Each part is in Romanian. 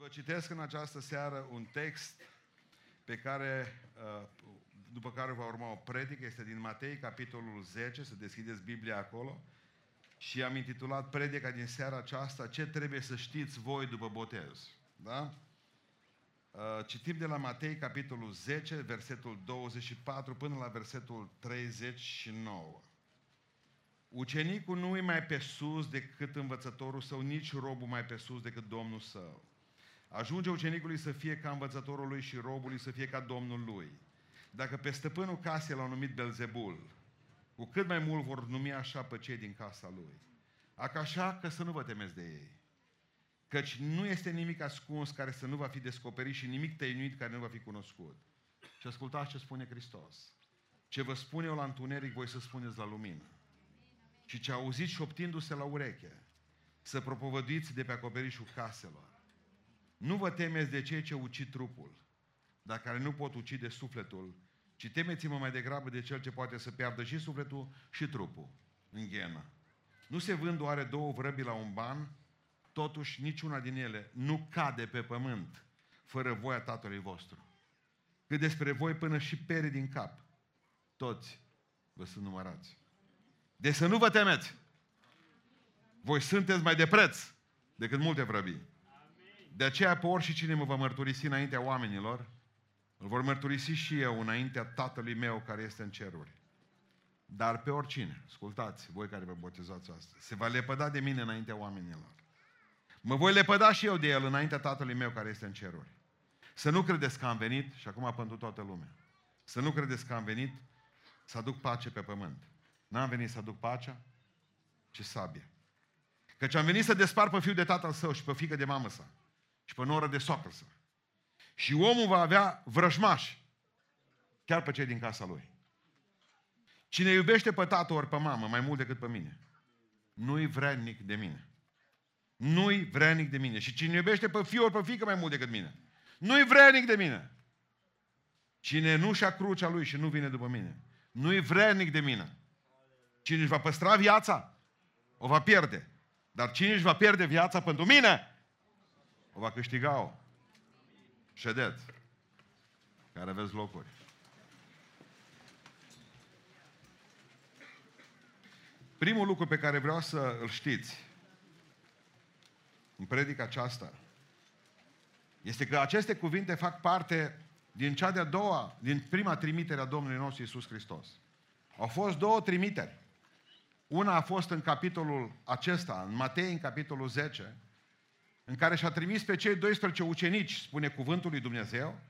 Vă citesc în această seară un text pe care, uh, după care va urma o predică, este din Matei, capitolul 10, să deschideți Biblia acolo, și am intitulat predica din seara aceasta, Ce trebuie să știți voi după botez? Da? Uh, citim de la Matei, capitolul 10, versetul 24 până la versetul 39. Ucenicul nu e mai pe sus decât învățătorul său, nici robul mai pe sus decât domnul său. Ajunge ucenicului să fie ca învățătorul lui și robului să fie ca domnul lui. Dacă pe stăpânul casei l-au numit Belzebul, cu cât mai mult vor numi așa pe cei din casa lui. Ac așa că să nu vă temeți de ei. Căci nu este nimic ascuns care să nu va fi descoperit și nimic tăinuit care nu va fi cunoscut. Și ascultați ce spune Hristos. Ce vă spune eu la întuneric, voi să spuneți la lumină. Și ce auziți șoptindu-se la ureche, să propovăduiți de pe acoperișul caselor. Nu vă temeți de cei ce ucid trupul, dar care nu pot ucide sufletul, ci temeți-mă mai degrabă de cel ce poate să piardă și sufletul și trupul în ghenă. Nu se vând oare două vrăbi la un ban? Totuși, niciuna din ele nu cade pe pământ fără voia Tatălui vostru. Cât despre voi până și pere din cap, toți vă sunt numărați. Deci să nu vă temeți. Voi sunteți mai de preț decât multe vrăbii. De aceea pe orice cine mă va mărturisi înaintea oamenilor, îl vor mărturisi și eu înaintea Tatălui meu care este în ceruri. Dar pe oricine, ascultați, voi care vă botezați astăzi, se va lepăda de mine înaintea oamenilor. Mă voi lepăda și eu de el înaintea Tatălui meu care este în ceruri. Să nu credeți că am venit, și acum pentru toată lumea, să nu credeți că am venit să aduc pace pe pământ. N-am venit să aduc pacea, ci sabie. Căci am venit să despar pe fiul de tatăl său și pe fică de mamă sa și pe noră de soacră sa. Și omul va avea vrăjmași, chiar pe cei din casa lui. Cine iubește pe tată ori pe mamă mai mult decât pe mine, nu-i vrednic de mine. Nu-i vrednic de mine. Și cine iubește pe fiul ori pe fică mai mult decât mine, nu-i vrednic de mine. Cine nu și-a crucea lui și nu vine după mine, nu-i vrednic de mine. Cine își va păstra viața, o va pierde. Dar cine își va pierde viața pentru mine, o va câștiga-o. Ședeți, care aveți locuri. Primul lucru pe care vreau să îl știți în predica aceasta este că aceste cuvinte fac parte din cea de-a doua, din prima trimitere a Domnului nostru Isus Hristos. Au fost două trimiteri. Una a fost în capitolul acesta, în Matei, în capitolul 10, în care și-a trimis pe cei 12 ucenici, spune cuvântul lui Dumnezeu,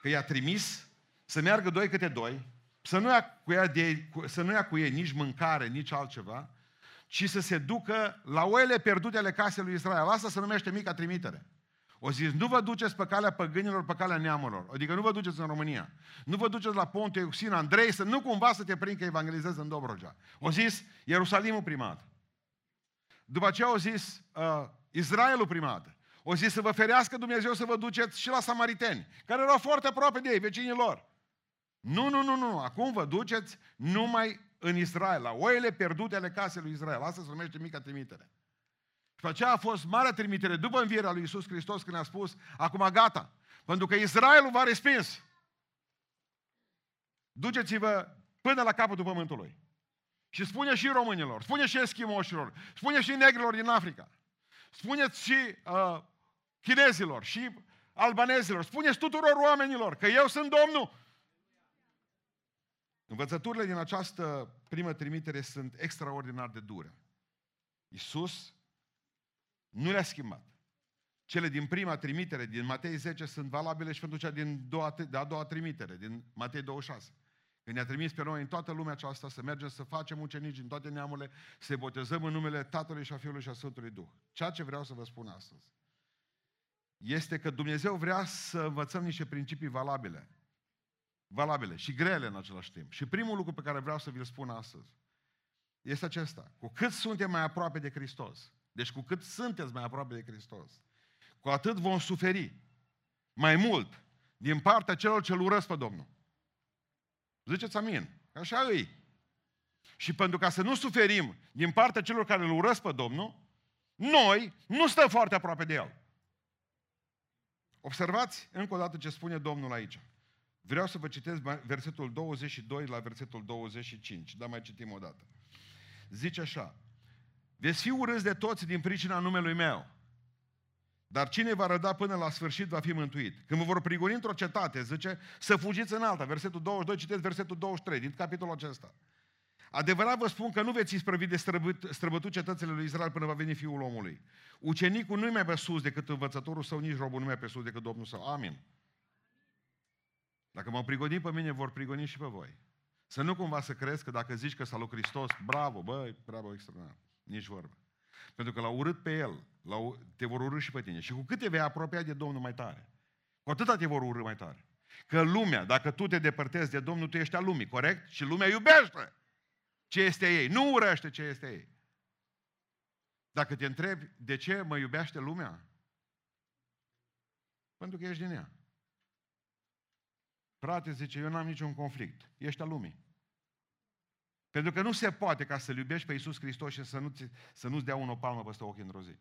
că i-a trimis să meargă doi câte doi, să nu ia cu, ea de, să nu ia cu ei nici mâncare, nici altceva, ci să se ducă la oile pierdute ale casei lui Israel. Asta se numește mica trimitere. O zis, nu vă duceți pe calea păgânilor, pe calea neamurilor. Adică nu vă duceți în România. Nu vă duceți la Pontul Euxin Andrei, să nu cumva să te prind că evangelizezi în Dobrogea. O zis, Ierusalimul primat. După aceea au zis, uh, Israelul primat. O zis să vă ferească Dumnezeu să vă duceți și la samariteni, care erau foarte aproape de ei, vecinii lor. Nu, nu, nu, nu. Acum vă duceți numai în Israel, la oile pierdute ale casei lui Israel. Asta se numește mica trimitere. Și pe aceea a fost marea trimitere după învierea lui Isus Hristos când a spus, acum gata, pentru că Israelul v-a respins. Duceți-vă până la capătul pământului. Și spune și românilor, spune și eschimoșilor, spune și negrilor din Africa, spuneți și uh, chinezilor, și albanezilor, spuneți tuturor oamenilor că eu sunt Domnul. Învățăturile din această primă trimitere sunt extraordinar de dure. Iisus nu le-a schimbat. Cele din prima trimitere, din Matei 10, sunt valabile și pentru cea din doua, de a doua trimitere, din Matei 26. Când ne-a trimis pe noi în toată lumea aceasta să mergem să facem ucenici în toate neamurile, să botezăm în numele Tatălui și a Fiului și a Sfântului Duh. Ceea ce vreau să vă spun astăzi este că Dumnezeu vrea să învățăm niște principii valabile. Valabile și grele în același timp. Și primul lucru pe care vreau să vi-l spun astăzi este acesta. Cu cât suntem mai aproape de Hristos, deci cu cât sunteți mai aproape de Hristos, cu atât vom suferi mai mult din partea celor ce-L urăsc pe Domnul. Ziceți amin. Așa îi. Și pentru ca să nu suferim din partea celor care îl urăsc pe Domnul, noi nu stăm foarte aproape de El. Observați încă o dată ce spune Domnul aici. Vreau să vă citesc versetul 22 la versetul 25, dar mai citim o dată. Zice așa, veți fi urâți de toți din pricina numelui meu, dar cine va răda până la sfârșit va fi mântuit. Când vă vor prigoni într-o cetate, zice, să fugiți în alta. Versetul 22, citeți versetul 23 din capitolul acesta. Adevărat vă spun că nu veți isprăvi de străbăt, străbătut cetățile lui Israel până va veni Fiul omului. Ucenicul nu-i mai pe sus decât învățătorul său, nici robul nu mai pe sus decât Domnul său. Amin. Dacă m-au prigonit pe mine, vor prigoni și pe voi. Să nu cumva să crezi că dacă zici că s-a lui Hristos, bravo, băi, bravo, extraordinar. Nici vorbă. Pentru că l-au urât pe el, l-au, te vor urâ și pe tine. Și cu cât te vei apropia de Domnul mai tare, cu atâta te vor urâ mai tare. Că lumea, dacă tu te depărtezi de Domnul, tu ești a lumii, corect? Și lumea iubește ce este ei, nu urăște ce este ei. Dacă te întrebi de ce mă iubește lumea, pentru că ești din ea. Frate, zice, eu n-am niciun conflict. Ești a lumii. Pentru că nu se poate ca să-L iubești pe Iisus Hristos și să, nu să nu-ți dea un o palmă peste ochii într-o zi.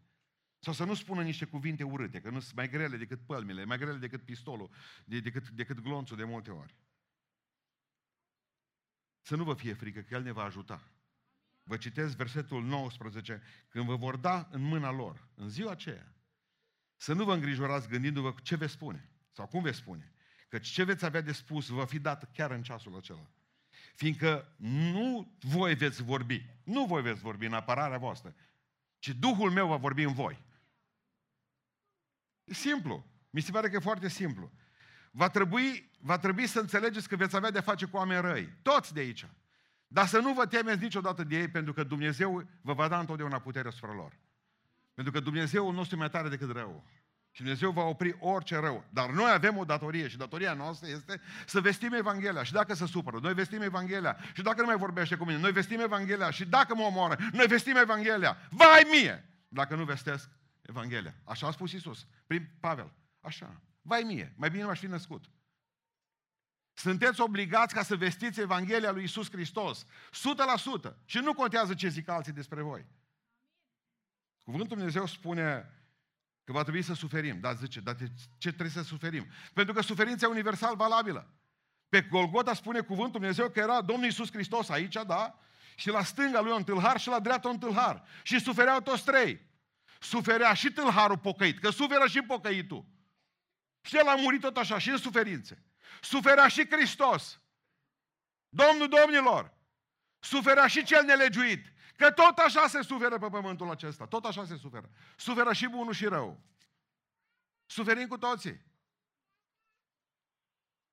Sau să nu spună niște cuvinte urâte, că nu sunt mai grele decât pălmile, mai grele decât pistolul, de, decât, decât glonțul de multe ori. Să nu vă fie frică, că El ne va ajuta. Vă citesc versetul 19, când vă vor da în mâna lor, în ziua aceea, să nu vă îngrijorați gândindu-vă ce veți spune sau cum veți spune. Căci ce veți avea de spus vă fi dat chiar în ceasul acela. Fiindcă nu voi veți vorbi, nu voi veți vorbi în apărarea voastră, ci Duhul meu va vorbi în voi. E simplu. Mi se pare că e foarte simplu. Va trebui, va trebui să înțelegeți că veți avea de face cu oameni răi. Toți de aici. Dar să nu vă temeți niciodată de ei, pentru că Dumnezeu vă va da întotdeauna putere asupra lor. Pentru că Dumnezeu nostru e mai tare decât rău. Și Dumnezeu va opri orice rău. Dar noi avem o datorie și datoria noastră este să vestim Evanghelia. Și dacă se supără, noi vestim Evanghelia. Și dacă nu mai vorbește cu mine, noi vestim Evanghelia. Și dacă mă omoară, noi vestim Evanghelia. Vai mie! Dacă nu vestesc Evanghelia. Așa a spus Isus, prin Pavel. Așa. Vai mie, mai bine m-aș fi născut. Sunteți obligați ca să vestiți Evanghelia lui Isus Hristos. 100%. Și nu contează ce zic alții despre voi. Cuvântul Dumnezeu spune că va trebui să suferim. Dar zice, dar ce trebuie să suferim? Pentru că suferința e universal valabilă. Pe Golgota spune cuvântul Dumnezeu că era Domnul Isus Hristos aici, da? Și la stânga lui un tâlhar și la dreapta un tâlhar. Și sufereau toți trei. Suferea și tâlharul pocăit, că suferă și pocăitul. Și el a murit tot așa, și în suferințe. Suferea și Hristos. Domnul domnilor, suferea și cel nelegiuit. Că tot așa se suferă pe pământul acesta. Tot așa se suferă. Suferă și bunul și rău. Suferim cu toții.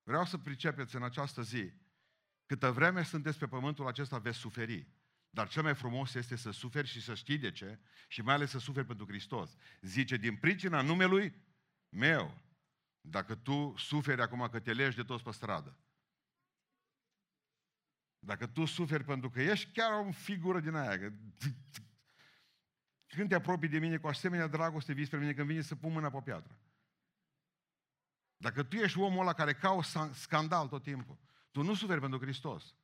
Vreau să pricepeți în această zi. Câtă vreme sunteți pe pământul acesta, veți suferi. Dar cel mai frumos este să suferi și să știi de ce și mai ales să suferi pentru Hristos. Zice, din pricina numelui meu, dacă tu suferi acum că te legi de toți pe stradă, dacă tu suferi pentru că ești chiar o figură din aia, că când te apropii de mine cu asemenea dragoste vii spre mine când vine să pun mâna pe piatră. Dacă tu ești omul ăla care cauți scandal tot timpul, tu nu suferi pentru Hristos.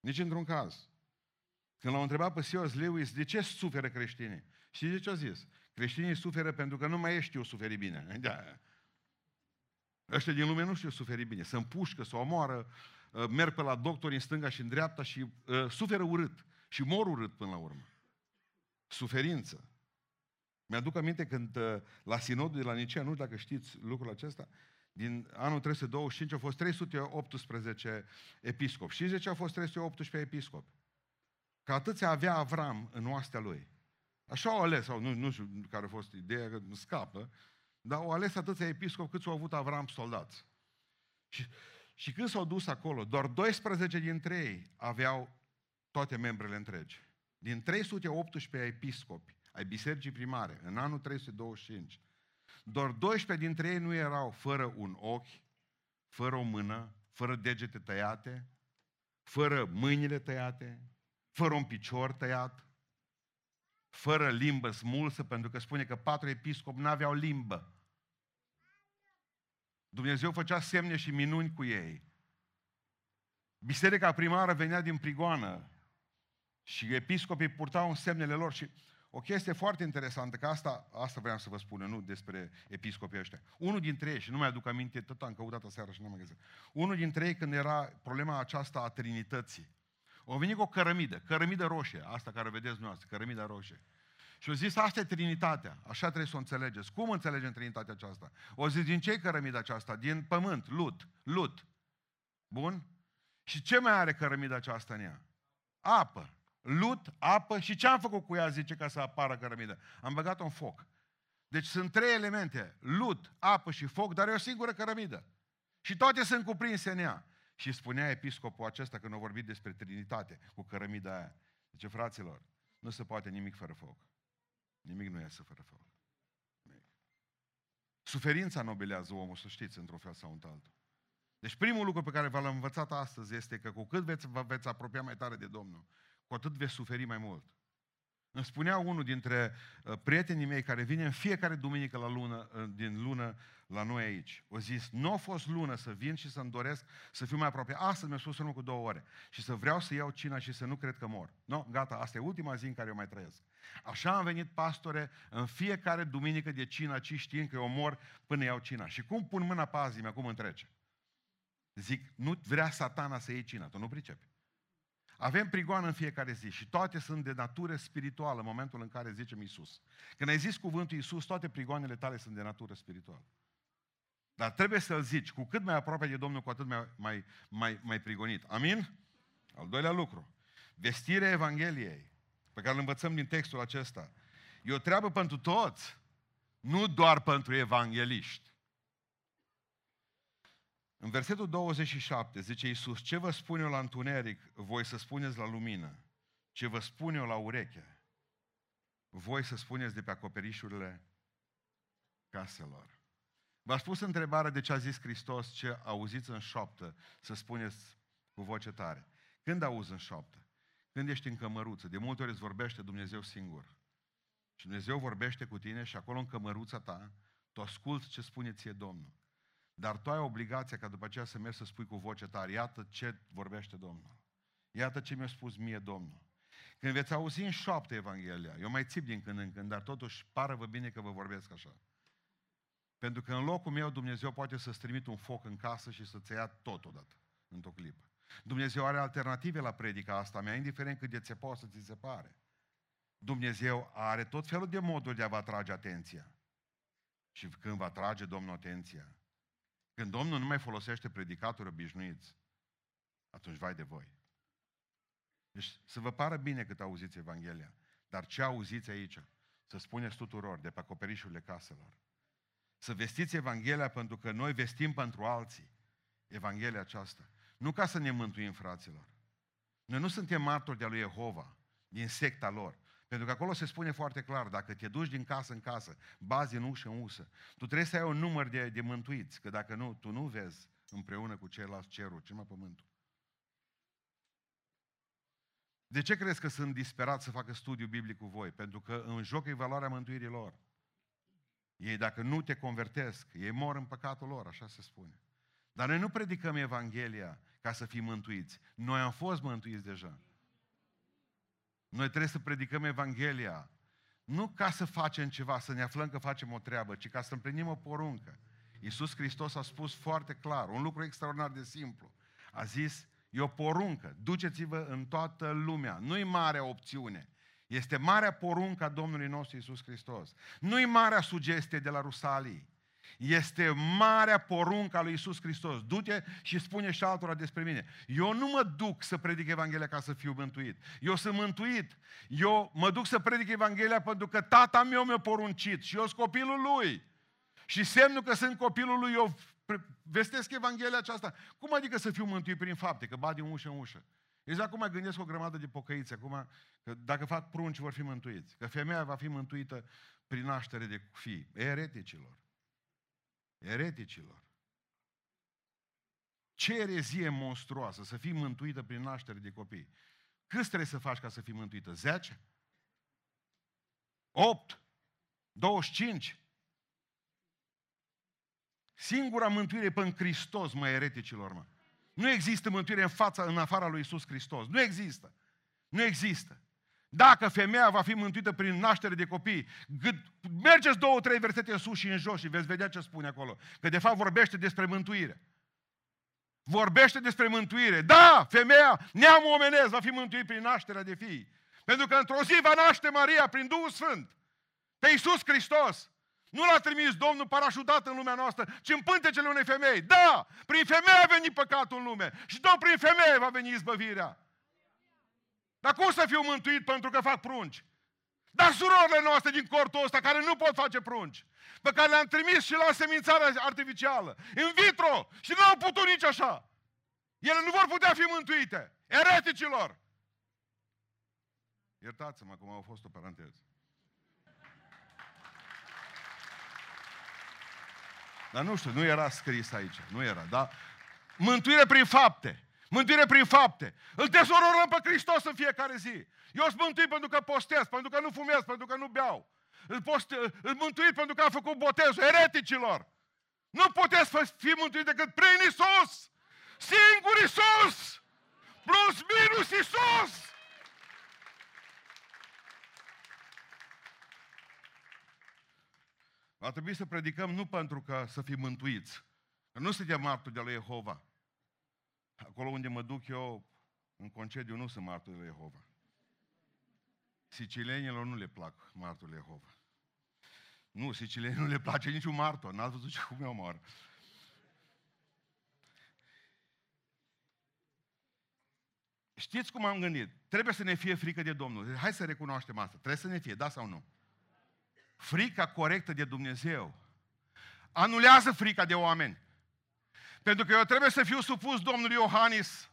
Nici într-un caz. Când l-au întrebat pe C.S. Lewis de ce suferă creștinii, și de ce a zis? Creștinii suferă pentru că nu mai ești eu suferi bine. Da. Ăștia din lume nu știu suferi bine. Se împușcă, se omoară, uh, merg pe la doctori în stânga și în dreapta și uh, suferă urât. Și mor urât până la urmă. Suferință. Mi-aduc aminte când uh, la sinodul de la Nicea, nu știu dacă știți lucrul acesta, din anul 325 au fost 318 episcopi. Și de ce au fost 318 episcopi? Că atâția avea Avram în oastea lui. Așa au ales, sau nu, nu știu care a fost ideea, că scapă, dar au ales atâția episcopi cât s-au avut Avram soldați. Și, și când s-au dus acolo, doar 12 dintre ei aveau toate membrele întregi. Din 318 episcopi ai bisericii primare, în anul 325, doar 12 dintre ei nu erau fără un ochi, fără o mână, fără degete tăiate, fără mâinile tăiate, fără un picior tăiat, fără limbă smulsă, pentru că spune că patru episcopi n-aveau limbă. Dumnezeu făcea semne și minuni cu ei. Biserica primară venea din prigoană și episcopii purtau în semnele lor și o chestie foarte interesantă, că asta, asta vreau să vă spun, nu despre episcopii ăștia. Unul dintre ei, și nu mai aduc aminte, tot am căutat seara și nu am mai găsit. Unul dintre ei, când era problema aceasta a Trinității, o venit cu o cărămidă, cărămidă roșie, asta care vedeți noastră, cărămida roșie. Și au zis, asta e Trinitatea, așa trebuie să o înțelegeți. Cum înțelegem Trinitatea aceasta? O zis, din ce cărămida aceasta? Din pământ, lut, lut. Bun? Și ce mai are cărămida aceasta în ea? Apă. Lut, apă și ce am făcut cu ea, zice, ca să apară cărămidă? Am băgat-o în foc. Deci sunt trei elemente, lut, apă și foc, dar e o singură cărămidă. Și toate sunt cuprinse în ea. Și spunea episcopul acesta când a vorbit despre Trinitate, cu cărămida aia. Zice, fraților, nu se poate nimic fără foc. Nimic nu iese fără foc. Nimic. Suferința nobelează omul, să știți, într-un fel sau într-altul. Deci primul lucru pe care v-l am învățat astăzi este că cu cât veți, vă veți apropia mai tare de Domnul, cu atât veți suferi mai mult. Îmi spunea unul dintre uh, prietenii mei care vine în fiecare duminică la lună, uh, din lună la noi aici. O zis, nu a fost lună să vin și să-mi doresc să fiu mai aproape. Astăzi mi-a spus urmă cu două ore. Și să vreau să iau cina și să nu cred că mor. Nu, gata, asta e ultima zi în care eu mai trăiesc. Așa am venit, pastore, în fiecare duminică de cina, ci știind că eu mor până iau cina. Și cum pun mâna pe azi, cum întrece? Zic, nu vrea satana să iei cina, tu nu pricepi. Avem prigoană în fiecare zi și toate sunt de natură spirituală în momentul în care zicem Isus. Când ai zis cuvântul Isus, toate prigoanele tale sunt de natură spirituală. Dar trebuie să-l zici, cu cât mai aproape de Domnul, cu atât mai, mai, mai, mai prigonit. Amin? Al doilea lucru. Vestirea Evangheliei, pe care îl învățăm din textul acesta, e o treabă pentru toți, nu doar pentru evangeliști. În versetul 27 zice Iisus, ce vă spun eu la întuneric, voi să spuneți la lumină. Ce vă spun eu la ureche, voi să spuneți de pe acoperișurile caselor. V-a spus întrebarea de ce a zis Hristos, ce auziți în șoaptă, să spuneți cu voce tare. Când auzi în șoaptă? Când ești în cămăruță? De multe ori îți vorbește Dumnezeu singur. Și Dumnezeu vorbește cu tine și acolo în cămăruța ta, tu asculți ce spune ție Domnul. Dar tu ai obligația ca după aceea să mergi să spui cu voce tare, iată ce vorbește Domnul. Iată ce mi-a spus mie Domnul. Când veți auzi în șoaptă Evanghelia, eu mai țip din când în când, dar totuși pară vă bine că vă vorbesc așa. Pentru că în locul meu Dumnezeu poate să-ți trimit un foc în casă și să-ți ia tot odată, într-o clipă. Dumnezeu are alternative la predica asta mea, indiferent cât de țepos să ți se pare. Dumnezeu are tot felul de moduri de a vă atrage atenția. Și când vă atrage Domnul atenția, când Domnul nu mai folosește predicatori obișnuiți, atunci vai de voi. Deci să vă pară bine cât auziți Evanghelia, dar ce auziți aici? Să spuneți tuturor de pe acoperișurile caselor. Să vestiți Evanghelia pentru că noi vestim pentru alții Evanghelia aceasta. Nu ca să ne mântuim, fraților. Noi nu suntem martori de-a lui Jehova, din secta lor. Pentru că acolo se spune foarte clar, dacă te duci din casă în casă, bazi în ușă în ușă, tu trebuie să ai un număr de, de mântuiți, că dacă nu, tu nu vezi împreună cu ceilalți cerul, ce mai pământul. De ce crezi că sunt disperat să facă studiu biblic cu voi? Pentru că în joc e valoarea mântuirii lor. Ei, dacă nu te convertesc, ei mor în păcatul lor, așa se spune. Dar noi nu predicăm Evanghelia ca să fim mântuiți. Noi am fost mântuiți deja. Noi trebuie să predicăm Evanghelia. Nu ca să facem ceva, să ne aflăm că facem o treabă, ci ca să împlinim o poruncă. Iisus Hristos a spus foarte clar, un lucru extraordinar de simplu. A zis, e o poruncă, duceți-vă în toată lumea. Nu-i mare opțiune. Este marea poruncă a Domnului nostru Iisus Hristos. Nu-i marea sugestie de la Rusalii. Este marea poruncă a lui Isus Hristos. Du-te și spune și altora despre mine. Eu nu mă duc să predic Evanghelia ca să fiu mântuit. Eu sunt mântuit. Eu mă duc să predic Evanghelia pentru că tata meu mi-a poruncit și eu sunt copilul lui. Și semnul că sunt copilul lui, eu vestesc Evanghelia aceasta. Cum adică să fiu mântuit prin fapte? Că bat din ușă în ușă. Exact cum mai gândesc o grămadă de pocăiți acum, că dacă fac prunci vor fi mântuiți. Că femeia va fi mântuită prin naștere de fii. Ereticilor ereticilor. Ce erezie monstruoasă să fii mântuită prin naștere de copii. Cât trebuie să faci ca să fii mântuită? 10? 8? 25? Singura mântuire e în Hristos, mă, ereticilor, mă. Nu există mântuire în fața, în afara lui Isus Hristos. Nu există. Nu există. Dacă femeia va fi mântuită prin naștere de copii, gât, mergeți două, trei versete în sus și în jos și veți vedea ce spune acolo. Că de fapt vorbește despre mântuire. Vorbește despre mântuire. Da, femeia, neamul omenesc, va fi mântuit prin nașterea de fii. Pentru că într-o zi va naște Maria prin Duhul Sfânt. Pe Iisus Hristos. Nu l-a trimis Domnul parașutat în lumea noastră, ci în pântecele unei femei. Da, prin femeie a venit păcatul în lume. Și tot prin femeie va veni izbăvirea. Dar cum să fiu mântuit pentru că fac prunci? Dar surorile noastre din cortul ăsta care nu pot face prunci, pe care le-am trimis și la semințare artificială, in vitro, și nu au putut nici așa. Ele nu vor putea fi mântuite. Ereticilor! Iertați-mă cum au fost o paranteză. Dar nu știu, nu era scris aici, nu era, da? Mântuire prin fapte. Mântuire prin fapte. Îl dezororăm pe Hristos în fiecare zi. Eu sunt mântuit pentru că postez, pentru că nu fumez, pentru că nu beau. Îl, poste, îl mântuit pentru că am făcut botezul ereticilor. Nu puteți fi mântuit decât prin Isus. Singur Isus. Plus minus Isus. Va trebui să predicăm nu pentru că să fim mântuiți. Că nu suntem martori de la Jehova. Acolo unde mă duc eu, în concediu, nu sunt martori de la Jehova. Sicilienilor nu le plac martorii Jehova. Nu, sicilienilor nu le place niciun martor. N-ați văzut ce cum eu mor. Știți cum am gândit? Trebuie să ne fie frică de Domnul. Hai să recunoaștem asta. Trebuie să ne fie, da sau nu? Frica corectă de Dumnezeu anulează frica de oameni. Pentru că eu trebuie să fiu supus Domnului Iohannis.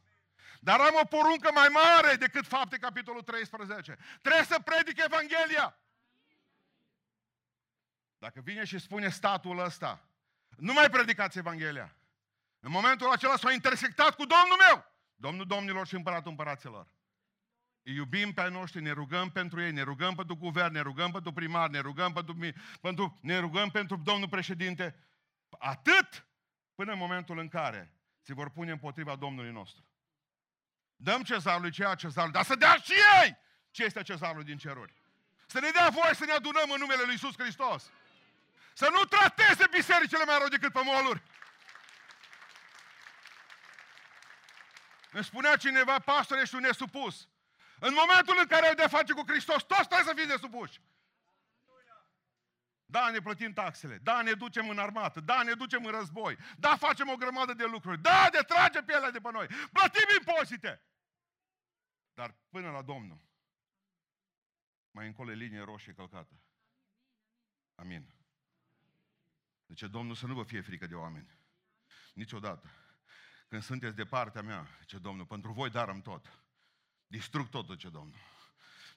Dar am o poruncă mai mare decât fapte, capitolul 13. Trebuie să predic Evanghelia. Dacă vine și spune statul ăsta, nu mai predicați Evanghelia. În momentul acela s-a intersectat cu Domnul meu, Domnul Domnilor și Împăratul Împăraților. Îi iubim pe noștri, ne rugăm pentru ei, ne rugăm pentru guvern, ne rugăm pentru primar, ne rugăm pentru, pentru, ne rugăm pentru domnul președinte. Atât până în momentul în care se vor pune împotriva Domnului nostru. Dăm cezarului ceea cezarului, dar să dea și ei ce este cezarului din ceruri. Să ne dea voie să ne adunăm în numele Lui Iisus Hristos. Să nu trateze bisericile mai rău decât moluri. Îmi spunea cineva, pastor, ești un nesupus. În momentul în care ai de face cu Hristos, toți trebuie să fii nesupuși. Da, ne plătim taxele. Da, ne ducem în armată. Da, ne ducem în război. Da, facem o grămadă de lucruri. Da, de trage pielea de pe noi. Plătim impozite. Dar până la Domnul, mai încolo e linie roșie călcată. Amin. Deci Domnul să nu vă fie frică de oameni. Niciodată. Când sunteți de partea mea, ce Domnul, pentru voi darăm tot. Distrug tot, ce Domnul.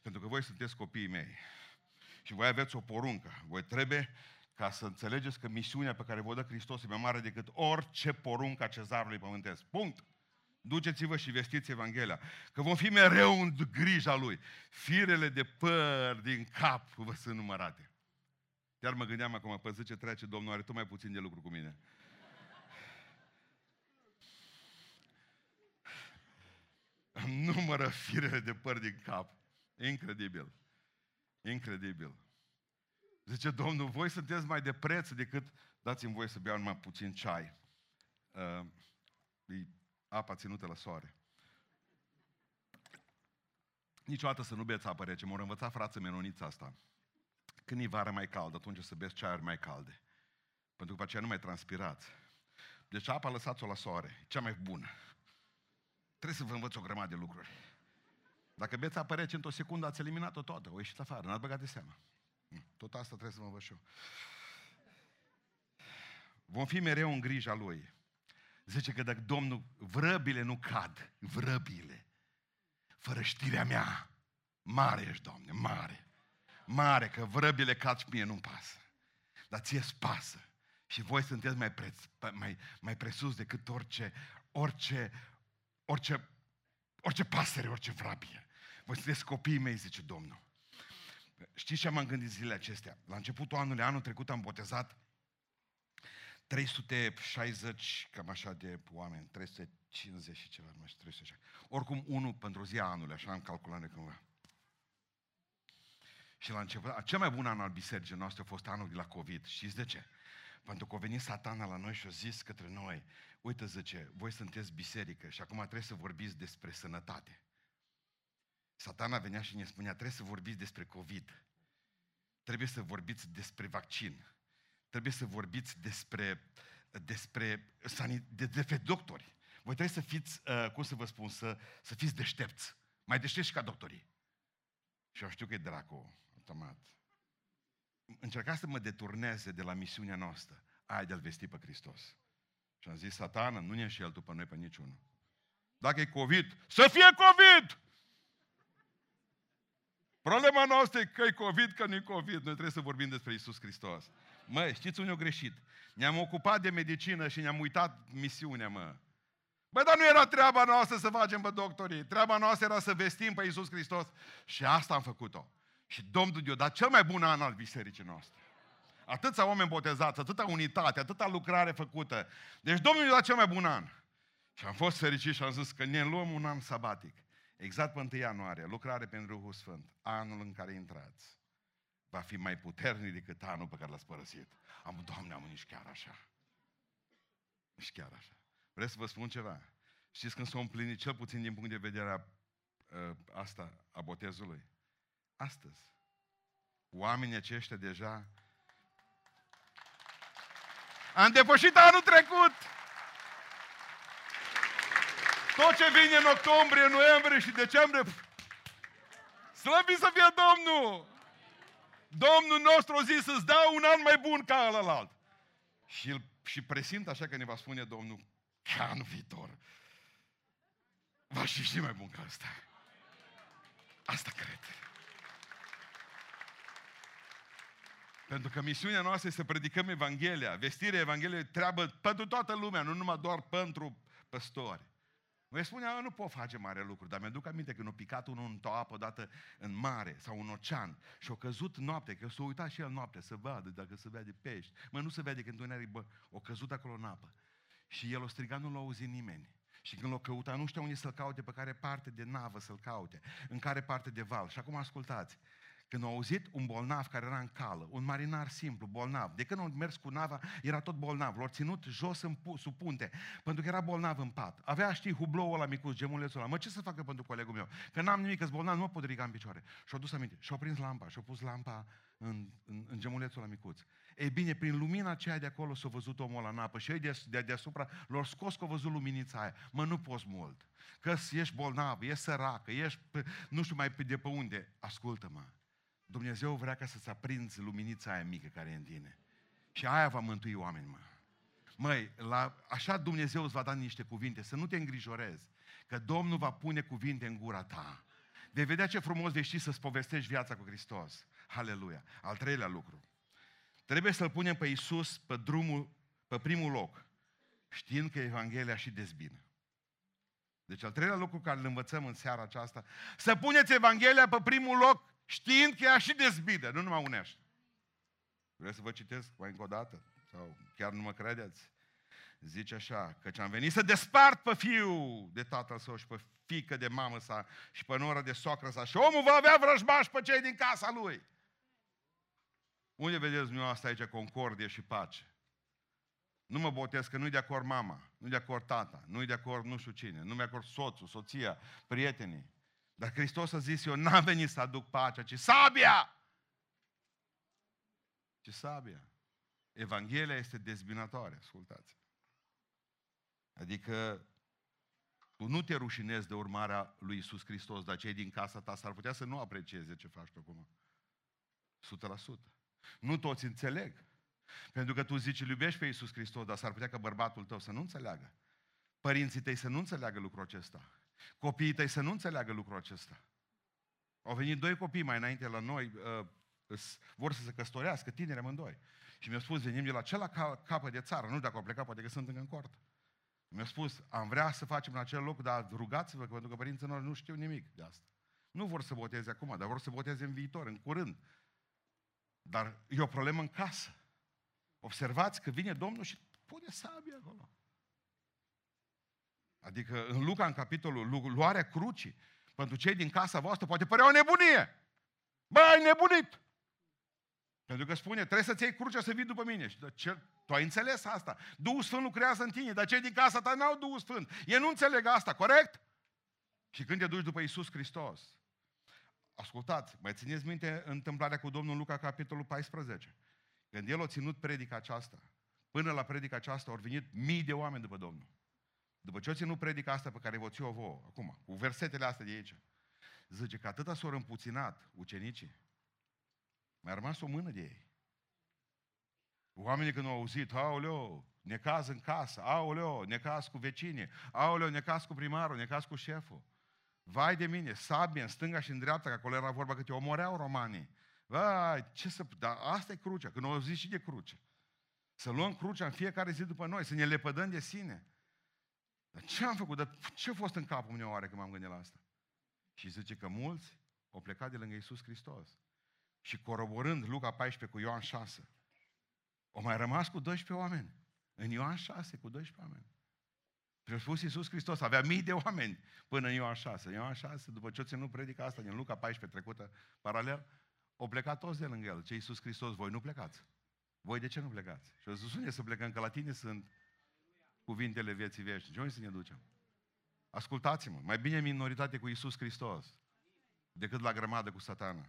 Pentru că voi sunteți copiii mei. Și voi aveți o poruncă. Voi trebuie ca să înțelegeți că misiunea pe care vă dă Hristos e mai mare decât orice poruncă a cezarului pământesc. Punct. Duceți-vă și vestiți Evanghelia. Că vom fi mereu în grija Lui. Firele de păr din cap vă sunt numărate. Chiar mă gândeam acum, pe zi ce trece Domnul, are tot mai puțin de lucru cu mine. Îmi numără firele de păr din cap. Incredibil. Incredibil. Zice Domnul, voi sunteți mai de preț decât dați-mi voi să beau numai puțin ceai. Uh, e apa ținută la soare. Niciodată să nu beți apă rece. M-au învățat frață menonița asta. Când e vara mai caldă, atunci să beți ceaiuri mai calde. Pentru că pe aceea nu mai transpirați. Deci apa lăsați-o la soare. Cea mai bună. Trebuie să vă învăț o grămadă de lucruri. Dacă beți apă rece într-o secundă, ați eliminat-o toată, o ieșit afară, n-ați băgat de seama. Hm, tot asta trebuie să mă văd și eu. Vom fi mereu în grija Lui. Zice că dacă Domnul, vrăbile nu cad, vrăbile, fără știrea mea, mare ești, Doamne, mare. Mare, că vrăbile cad și mie nu-mi pasă. Dar ție-ți pasă. Și voi sunteți mai, preț, mai, mai presus decât orice, orice, orice, orice pasăre, orice vrabie. Voi sunteți copiii mei, zice Domnul. Știți ce am gândit zilele acestea? La începutul anului, anul trecut, am botezat 360, cam așa de oameni, 350 și ceva, nu știu, 360. Oricum, unul pentru zi anului, așa am calculat de cândva. Și la început, cel mai bun an al bisericii noastre a fost anul de la COVID. Știți de ce? Pentru că a venit satana la noi și a zis către noi, uite zice, voi sunteți biserică și acum trebuie să vorbiți despre sănătate. Satana venea și ne spunea, trebuie să vorbiți despre COVID. Trebuie să vorbiți despre vaccin. Trebuie să vorbiți despre, despre, despre doctori. Voi trebuie să fiți, uh, cum să vă spun, să, să fiți deștepți. Mai deștepți ca doctorii. Și eu știu că e dracu, automat. Încerca să mă deturneze de la misiunea noastră, aia de-al vesti pe Hristos. Și am zis, satană, nu ne și el după noi pe niciunul. Dacă e COVID, să fie COVID! Problema noastră e că e COVID, că nu e COVID. Noi trebuie să vorbim despre Isus Hristos. Mă, știți unde au greșit? Ne-am ocupat de medicină și ne-am uitat misiunea, mă. Băi, dar nu era treaba noastră să facem pe doctorii. Treaba noastră era să vestim pe Iisus Hristos. Și asta am făcut-o. Și Domnul i-a dat cel mai bun an al bisericii noastre. Atâția oameni botezați, atâta unitate, atâta lucrare făcută. Deci Domnul i-a dat cel mai bun an. Și am fost fericit și am zis că ne luăm un an sabatic. Exact pe 1 ianuarie, lucrare pentru Duhul Sfânt. Anul în care intrați va fi mai puternic decât anul pe care l-ați părăsit. Am, Doamne, am nici chiar așa. Nici chiar așa. Vreți să vă spun ceva? Știți când s-a împlinit, cel puțin din punct de vedere a, a, asta, a botezului? Astăzi. Oamenii aceștia deja am depășit anul trecut. Tot ce vine în octombrie, noiembrie și decembrie, slăbit să fie Domnul! Domnul nostru a zis să-ți dau un an mai bun ca ălălalt. Și, și presimt așa că ne va spune Domnul, ca anul viitor, va fi și mai bun ca asta. Asta cred. Pentru că misiunea noastră este să predicăm Evanghelia. Vestirea Evangheliei treabă pentru toată lumea, nu numai doar pentru păstori. Voi spune, nu pot face mare lucru, dar mi-aduc aminte când a picat unul în o apă odată în mare sau în ocean și a căzut noapte, că s-a uitat și el noapte să vadă dacă se vede pești. Mă, nu se vede când întuneric, bă, o căzut acolo în apă. Și el o strigat, nu l-a auzit nimeni. Și când l-a căutat, nu știa unde să-l caute, pe care parte de navă să-l caute, în care parte de val. Și acum ascultați, când au auzit un bolnav care era în cală, un marinar simplu, bolnav, de când au mers cu nava, era tot bolnav, l-au ținut jos în pu- sub punte, pentru că era bolnav în pat. Avea, știi, hubloul ăla micuț, gemulețul ăla. Mă, ce să facă pentru colegul meu? Că n-am nimic, că bolnav, nu mă pot ridica în picioare. Și-au dus aminte, și-au prins lampa, și-au pus lampa în, în, în gemulețul ăla micuț. Ei bine, prin lumina aceea de acolo s-a văzut omul ăla în apă și ei de, de, deasupra lor scos că au văzut luminița aia. Mă, nu poți mult. Că ești bolnav, ești săracă, ești pe, nu știu mai pe de pe unde. Ascultă-mă. Dumnezeu vrea ca să-ți aprinzi luminița aia mică care e în tine. Și aia va mântui oameni, mă. Măi, la, așa Dumnezeu îți va da niște cuvinte, să nu te îngrijorezi, că Domnul va pune cuvinte în gura ta. Vei vedea ce frumos vei ști să-ți povestești viața cu Hristos. Haleluia. Al treilea lucru. Trebuie să-L punem pe Iisus pe drumul, pe primul loc, știind că Evanghelia și dezbină. Deci al treilea lucru care îl învățăm în seara aceasta, să puneți Evanghelia pe primul loc, știind că ea și dezbide, nu numai unește. Vreau să vă citesc mai încă o dată? Sau chiar nu mă credeți? Zice așa, că am venit să despart pe fiul de tatăl său și pe fică de mamă sa și pe noră de socră sa și omul va avea vrăjmași pe cei din casa lui. Unde vedeți dumneavoastră aici concordie și pace? Nu mă botez că nu-i de acord mama, nu-i de acord tata, nu-i de acord nu știu cine, nu-i de acord soțul, soția, prietenii. Dar Hristos a zis, eu n-am venit să aduc pacea, ci sabia! Ce sabia? Evanghelia este dezbinătoare, ascultați. Adică tu nu te rușinezi de urmarea lui Isus Hristos, dar cei din casa ta s-ar putea să nu aprecieze ce faci tu acum. 100%. Nu toți înțeleg. Pentru că tu zici, îl iubești pe Iisus Hristos, dar s-ar putea că bărbatul tău să nu înțeleagă. Părinții tăi să nu înțeleagă lucrul acesta. Copiii tăi să nu înțeleagă lucrul acesta. Au venit doi copii mai înainte la noi, uh, vor să se căsătorească, tineri amândoi. Și mi-au spus, venim de la celălalt capăt de țară, nu dacă au plecat, poate că sunt încă în cort. Mi-a spus, am vrea să facem în acel loc, dar rugați-vă, pentru că părinții noștri nu știu nimic de asta. Nu vor să boteze acum, dar vor să boteze în viitor, în curând. Dar e o problemă în casă. Observați că vine Domnul și pune sabia acolo. Adică în Luca, în capitolul luarea crucii, pentru cei din casa voastră, poate părea o nebunie. Bă, ai nebunit! Pentru că spune, trebuie să-ți iei crucea să vii după mine. Și ce, tu ai înțeles asta. Duhul Sfânt lucrează în tine, dar cei din casa ta n-au Duhul Sfânt. Ei nu înțeleg asta, corect? Și când te duci după Isus Hristos, ascultați, mai țineți minte întâmplarea cu Domnul Luca, capitolul 14. Când el a ținut predica aceasta, până la predica aceasta au venit mii de oameni după Domnul. După ce au ținut predica asta pe care vă ți-o vouă, acum, cu versetele astea de aici, zice că atâta s-au împuținat ucenicii, mai a rămas o mână de ei. Oamenii când au auzit, aoleo, necaz în casă, aoleo, necaz cu vecinii, aoleo, necaz cu primarul, necaz cu șeful. Vai de mine, sabie în stânga și în dreapta, că acolo era vorba că te omoreau romanii. Vai, ce să... Dar asta e crucea, când au zis și de cruce. Să luăm crucea în fiecare zi după noi, să ne lepădăm de sine. Dar ce am făcut? Dar ce a fost în capul meu oare când m-am gândit la asta? Și zice că mulți au plecat de lângă Isus Hristos. Și coroborând Luca 14 cu Ioan 6, au mai rămas cu 12 oameni. În Ioan 6 cu 12 oameni. Spus Iisus Hristos, avea mii de oameni până în Ioan 6. În Ioan 6, după ce o ținut predica asta din Luca 14 trecută, paralel, au plecat toți de lângă el. Ce Iisus Hristos, voi nu plecați. Voi de ce nu plecați? Și o zis, unde să plecăm? Că la tine sunt cuvintele vieții veșnice. Unde să ne ducem? Ascultați-mă, mai bine minoritate cu Iisus Hristos decât la grămadă cu satana.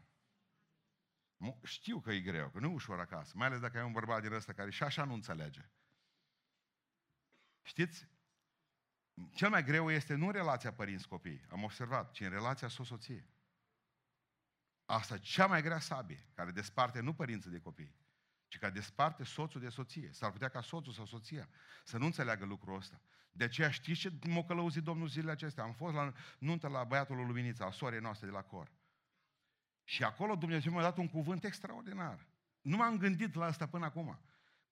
Știu că e greu, că nu e ușor acasă, mai ales dacă ai un bărbat din ăsta care și așa nu înțelege. Știți? Cel mai greu este nu relația părinți-copii, am observat, ci în relația soție. Asta e cea mai grea sabie, care desparte nu părinții de copii, ci care desparte soțul de soție. S-ar putea ca soțul sau soția să nu înțeleagă lucrul ăsta. De aceea știți ce m-a călăuzit Domnul zilele acestea? Am fost la nuntă la băiatul lui Luminița, a sorei noastre de la cor. Și acolo Dumnezeu mi-a dat un cuvânt extraordinar. Nu m-am gândit la asta până acum.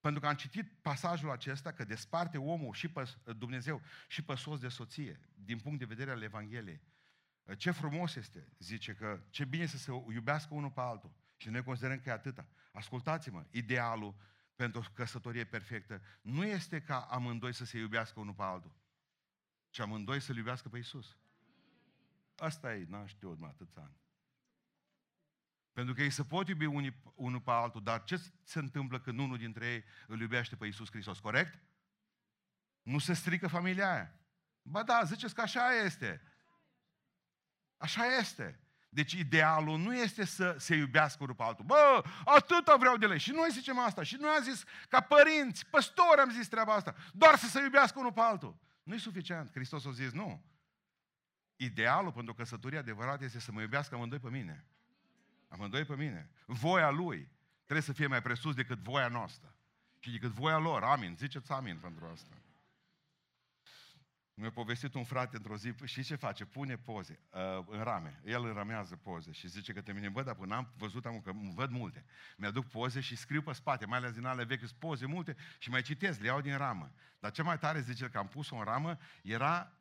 Pentru că am citit pasajul acesta că desparte omul și pe Dumnezeu și pe soț de soție, din punct de vedere al Evangheliei. Ce frumos este, zice că ce bine să se iubească unul pe altul. Și noi considerăm că e atâta. Ascultați-mă, idealul pentru căsătorie perfectă nu este ca amândoi să se iubească unul pe altul, ci amândoi să-L iubească pe Iisus. Asta e, n-am știut mai atâția ani. Pentru că ei se pot iubi unii, unul pe altul, dar ce se întâmplă când unul dintre ei îl iubește pe Iisus Hristos, corect? Nu se strică familia aia. Ba da, ziceți că așa este. Așa este. Deci idealul nu este să se iubească unul pe altul. Bă, atâta vreau de lei. Și noi zicem asta. Și noi am zis, ca părinți, păstori am zis treaba asta. Doar să se iubească unul pe altul. Nu e suficient. Hristos a zis, nu. Idealul pentru căsătorie adevărat este să mă iubească amândoi pe mine. Amândoi pe mine. Voia lui trebuie să fie mai presus decât voia noastră. Și decât voia lor. Amin. Ziceți amin pentru asta. Mi-a povestit un frate într-o zi, și ce face? Pune poze uh, în rame. El înramează poze și zice că te mine, bă, dar până am văzut, am, că văd multe. Mi-aduc poze și scriu pe spate, mai ales din ale vechi, poze multe și mai citesc, le iau din ramă. Dar ce mai tare zice că am pus-o în ramă era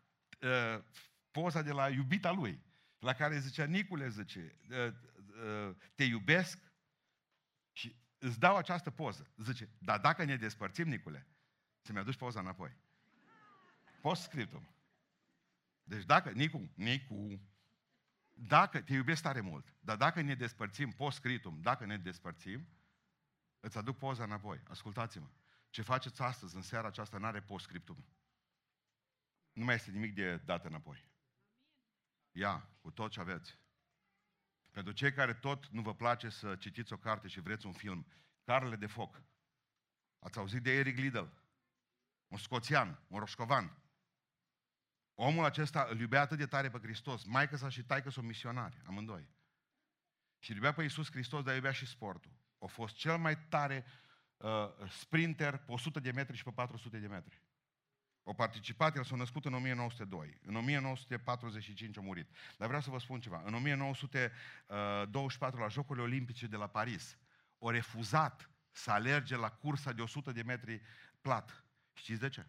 uh, poza de la iubita lui, la care zicea, Nicule, zice, uh, Uh, te iubesc și îți dau această poză. Zice, dar dacă ne despărțim, Nicule, să-mi aduci poza înapoi. Poți scriptum. Deci dacă, Nicu, Nicu, dacă te iubesc tare mult, dar dacă ne despărțim, post scriptum, dacă ne despărțim, îți aduc poza înapoi. Ascultați-mă. Ce faceți astăzi, în seara aceasta, nu are post scriptum. Nu mai este nimic de dat înapoi. Ia, cu tot ce aveți. Pentru cei care tot nu vă place să citiți o carte și vreți un film, Carele de foc. Ați auzit de Eric Liddell? Un scoțian, un roșcovan. Omul acesta îl iubea atât de tare pe Hristos, mai sa și taică sunt misionari, amândoi. Și iubea pe Iisus Hristos, dar iubea și sportul. A fost cel mai tare uh, sprinter pe 100 de metri și pe 400 de metri. O participat, el s-a născut în 1902. În 1945 a murit. Dar vreau să vă spun ceva. În 1924, la Jocurile Olimpice de la Paris, o refuzat să alerge la cursa de 100 de metri plat. Știți de ce?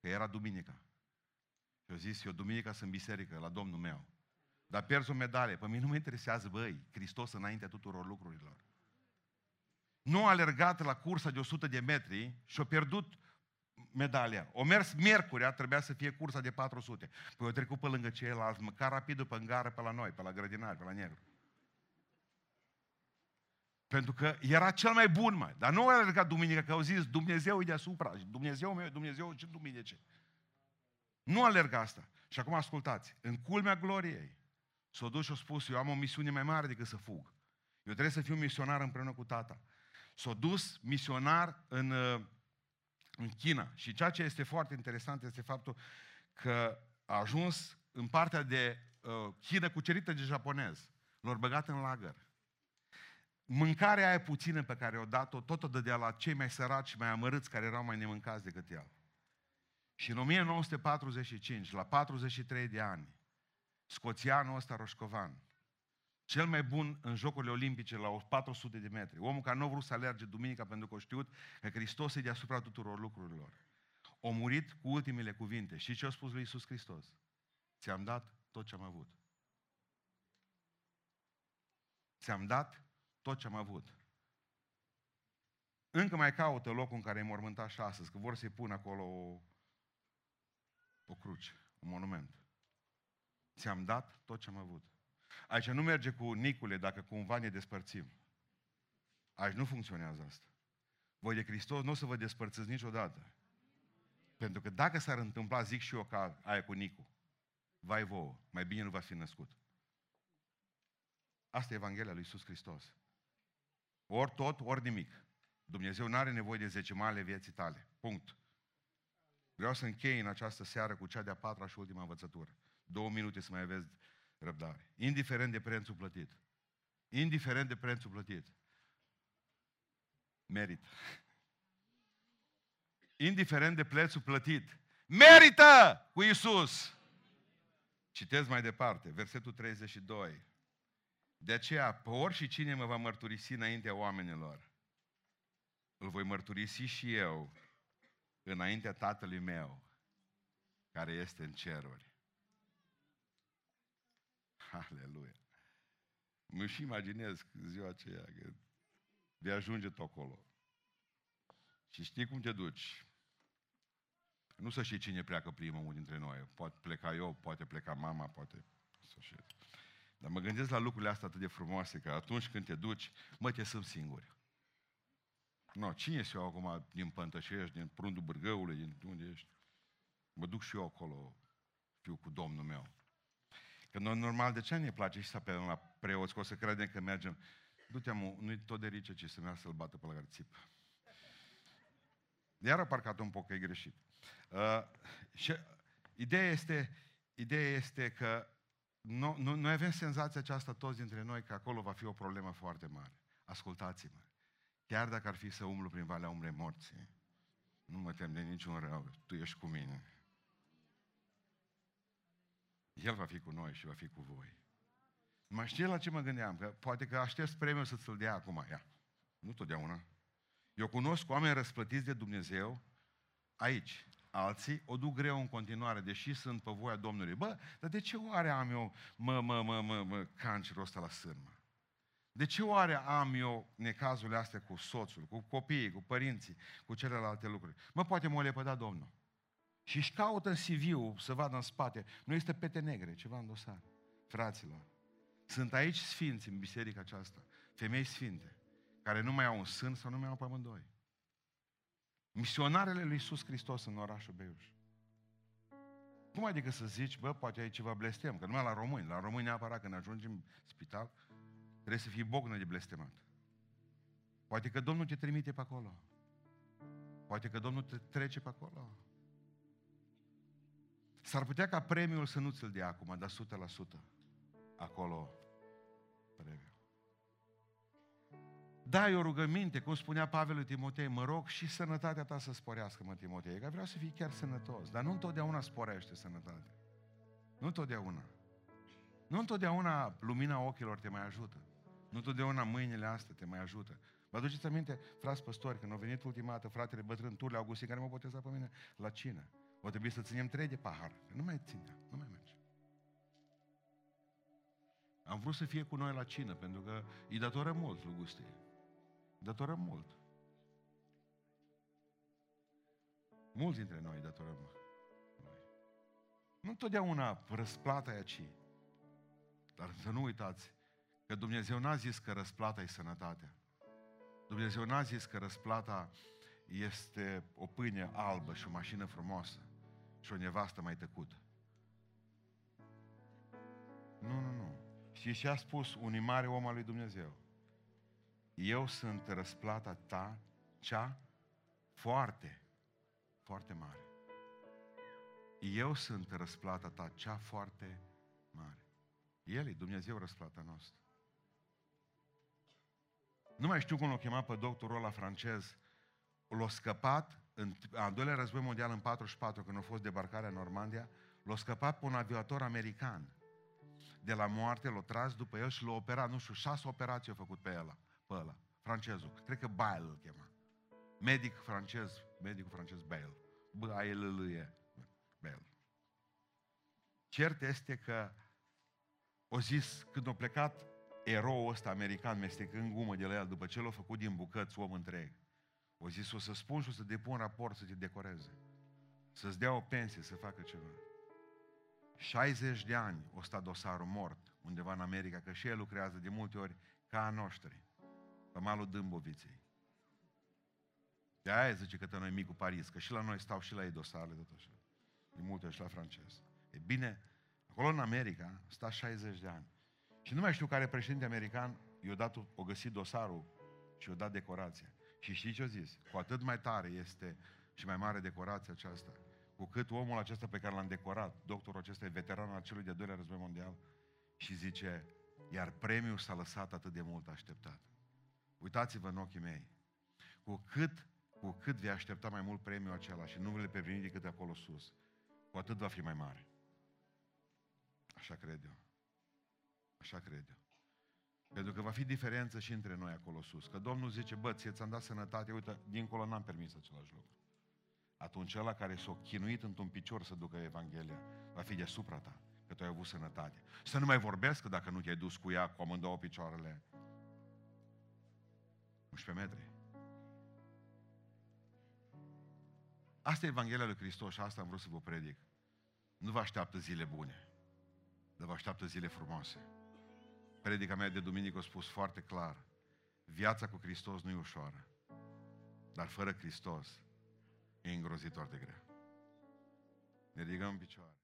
Că era duminica. Și eu zis, eu duminica sunt biserică, la Domnul meu. Dar pierzi o medalie. Pe mine nu mă interesează, băi, Hristos înaintea tuturor lucrurilor. Nu a alergat la cursa de 100 de metri și a pierdut medalia. O mers miercurea, trebuia să fie cursa de 400. Păi o trecut pe lângă ceilalți, măcar rapid după în gară pe la noi, pe la grădinari, pe la negru. Pentru că era cel mai bun, mai. Dar nu a alergat duminică, că au zis Dumnezeu e deasupra. Dumnezeu meu, Dumnezeu ce duminice. Nu alerga asta. Și acum ascultați. În culmea gloriei, s-a dus și a spus, eu am o misiune mai mare decât să fug. Eu trebuie să fiu misionar împreună cu tata. S-a dus misionar în, uh, în China. Și ceea ce este foarte interesant este faptul că a ajuns în partea de uh, China cucerită de japonez. L-au băgat în lagăr. Mâncarea aia puțină pe care o dat-o, tot o dădea la cei mai săraci și mai amărâți, care erau mai nemâncați decât el. Și în 1945, la 43 de ani, scoțianul ăsta Roșcovan, cel mai bun în Jocurile Olimpice la 400 de metri, omul care nu a vrut să alerge duminica pentru că a știut că Hristos e deasupra tuturor lucrurilor, a murit cu ultimele cuvinte. Și ce a spus lui Iisus Hristos? Ți-am dat tot ce am avut. Ți-am dat tot ce am avut. Încă mai caută locul în care e mormântat și astăzi, că vor să-i pună acolo o, o cruce, un monument. Ți-am dat tot ce am avut. Aici nu merge cu Nicule dacă cumva ne despărțim. Aici nu funcționează asta. Voi de Hristos nu o să vă despărțiți niciodată. Pentru că dacă s-ar întâmpla, zic și eu ca aia cu Nicu, vai vouă, mai bine nu va fi născut. Asta e Evanghelia lui Iisus Hristos. Ori tot, ori nimic. Dumnezeu nu are nevoie de zecimale vieții tale. Punct. Vreau să închei în această seară cu cea de-a patra și ultima învățătură. Două minute să mai aveți răbdare. Indiferent de prețul plătit. Indiferent de prețul plătit. Merit. Indiferent de prețul plătit. Merită cu Isus. Citez mai departe, versetul 32. De aceea, pe și cine mă va mărturisi înaintea oamenilor, îl voi mărturisi și eu înaintea Tatălui meu, care este în ceruri. Aleluia! Mă și imaginez ziua aceea, că de ajunge tot acolo. Și știi cum te duci. Nu să știi cine pleacă primul dintre noi. Poate pleca eu, poate pleca mama, poate să știu. Dar mă gândesc la lucrurile astea atât de frumoase, că atunci când te duci, mă, te sunt singuri. No, cine se eu acum din Pântășești, din Prundul Bârgăului, din unde ești? Mă duc și eu acolo, fiu cu Domnul meu. Că noi normal, de ce ne place și să apelăm la preoți, că o să credem că mergem, du-te nu-i tot de rice, ci să meargă să-l bată pe la țip. Iar a parcat un pic că e greșit. Uh, și ideea este, ideea este că nu, nu, noi avem senzația aceasta toți dintre noi că acolo va fi o problemă foarte mare. Ascultați-mă. Chiar dacă ar fi să umblu prin Valea Umbrei Morții, nu mă tem de niciun rău, tu ești cu mine. El va fi cu noi și va fi cu voi. Mai știi la ce mă gândeam? Că poate că aștept premiul să ți-l dea acum. Ia. Nu totdeauna. Eu cunosc oameni răsplătiți de Dumnezeu aici, alții o duc greu în continuare, deși sunt pe voia Domnului. Bă, dar de ce oare am eu, mă, mă, mă, mă, mă cancerul ăsta la sânmă? De ce oare am eu necazurile astea cu soțul, cu copiii, cu părinții, cu celelalte lucruri? Mă, poate mă lepăda Domnul. Și își caută în cv să vadă în spate. Nu este pete negre, ceva în dosar. Fraților, sunt aici sfinți în biserica aceasta, femei sfinte, care nu mai au un sân sau nu mai au pe amândoi. Misionarele lui Iisus Hristos în orașul Beiuș. Cum adică să zici, bă, poate ai ceva blestem, că numai la români. La români neapărat când ajungi în spital, trebuie să fii bognă de blestemat. Poate că Domnul te trimite pe acolo. Poate că Domnul te trece pe acolo. S-ar putea ca premiul să nu ți-l dea acum, dar 100% acolo premiul. Dai o rugăminte, cum spunea Pavel lui Timotei, mă rog și sănătatea ta să sporească, mă, Timotei, că vreau să fii chiar sănătos, dar nu întotdeauna sporește sănătatea. Nu întotdeauna. Nu întotdeauna lumina ochilor te mai ajută. Nu întotdeauna mâinile astea te mai ajută. Vă aduceți aminte, frați păstori, când au venit ultima dată fratele bătrân Turle Augustin, care mă boteza pe mine la cină. O trebuie să ținem trei de pahar. Nu mai ținea, nu mai merge. Am vrut să fie cu noi la cină, pentru că îi datoră mult lui Gustie. Datorăm mult. Mulți dintre noi datorăm noi. Nu întotdeauna răsplata e aici. Dar să nu uitați că Dumnezeu n-a zis că răsplata e sănătatea. Dumnezeu n-a zis că răsplata este o pâine albă și o mașină frumoasă și o nevastă mai tăcută. Nu, nu, nu. Și ce a spus unui mare om al lui Dumnezeu? Eu sunt răsplata ta, cea foarte, foarte mare. Eu sunt răsplata ta, cea foarte mare. El e Dumnezeu răsplata noastră. Nu mai știu cum l-a chemat pe doctorul ăla francez. L-a scăpat în al doilea război mondial în 44, când a fost debarcarea în Normandia, l-a scăpat pe un aviator american. De la moarte l-a tras după el și l-a operat, nu știu, șase operații a făcut pe ăla, pe ăla, francezul. Cred că Bail îl chema. Medic francez, medicul francez Bail. b a l l e Bail. Cert este că o zis, când a plecat eroul ăsta american mestecând gumă de la el, după ce l-a făcut din bucăți om întreg, o zis, o să spun și o să depun raport să te decoreze. Să-ți dea o pensie, să facă ceva. 60 de ani o sta dosarul mort undeva în America, că și el lucrează de multe ori ca a noștri, pe malul Dâmboviței. De aia zice că noi micul Paris, că și la noi stau și la ei dosarele tot așa. De multe ori și la francez. E bine, acolo în America sta 60 de ani. Și nu mai știu care președinte american i-a dat, o găsit dosarul și i-a dat decorația. Și știți ce a zis? Cu atât mai tare este și mai mare decorația aceasta, cu cât omul acesta pe care l-am decorat, doctorul acesta e veteran al celui de-al doilea război mondial, și zice, iar premiul s-a lăsat atât de mult așteptat. Uitați-vă în ochii mei. Cu cât, cu cât vei aștepta mai mult premiul acela și nu vă le preveni decât acolo sus, cu atât va fi mai mare. Așa cred eu. Așa cred eu. Pentru că va fi diferență și între noi acolo sus. Că Domnul zice, bă, ție ți-am dat sănătate, uite, dincolo n-am permis același lucru. Atunci ăla care s-a chinuit într-un picior să ducă Evanghelia, va fi deasupra ta, că tu ai avut sănătate. Să nu mai vorbesc că dacă nu te-ai dus cu ea, cu amândouă picioarele, 11 metri. Asta e Evanghelia lui Hristos și asta am vrut să vă predic. Nu vă așteaptă zile bune, dar vă așteaptă zile frumoase. Predica mea de duminică a spus foarte clar. Viața cu Hristos nu e ușoară. Dar fără Hristos e îngrozitor de grea. Ne ridicăm în picioare.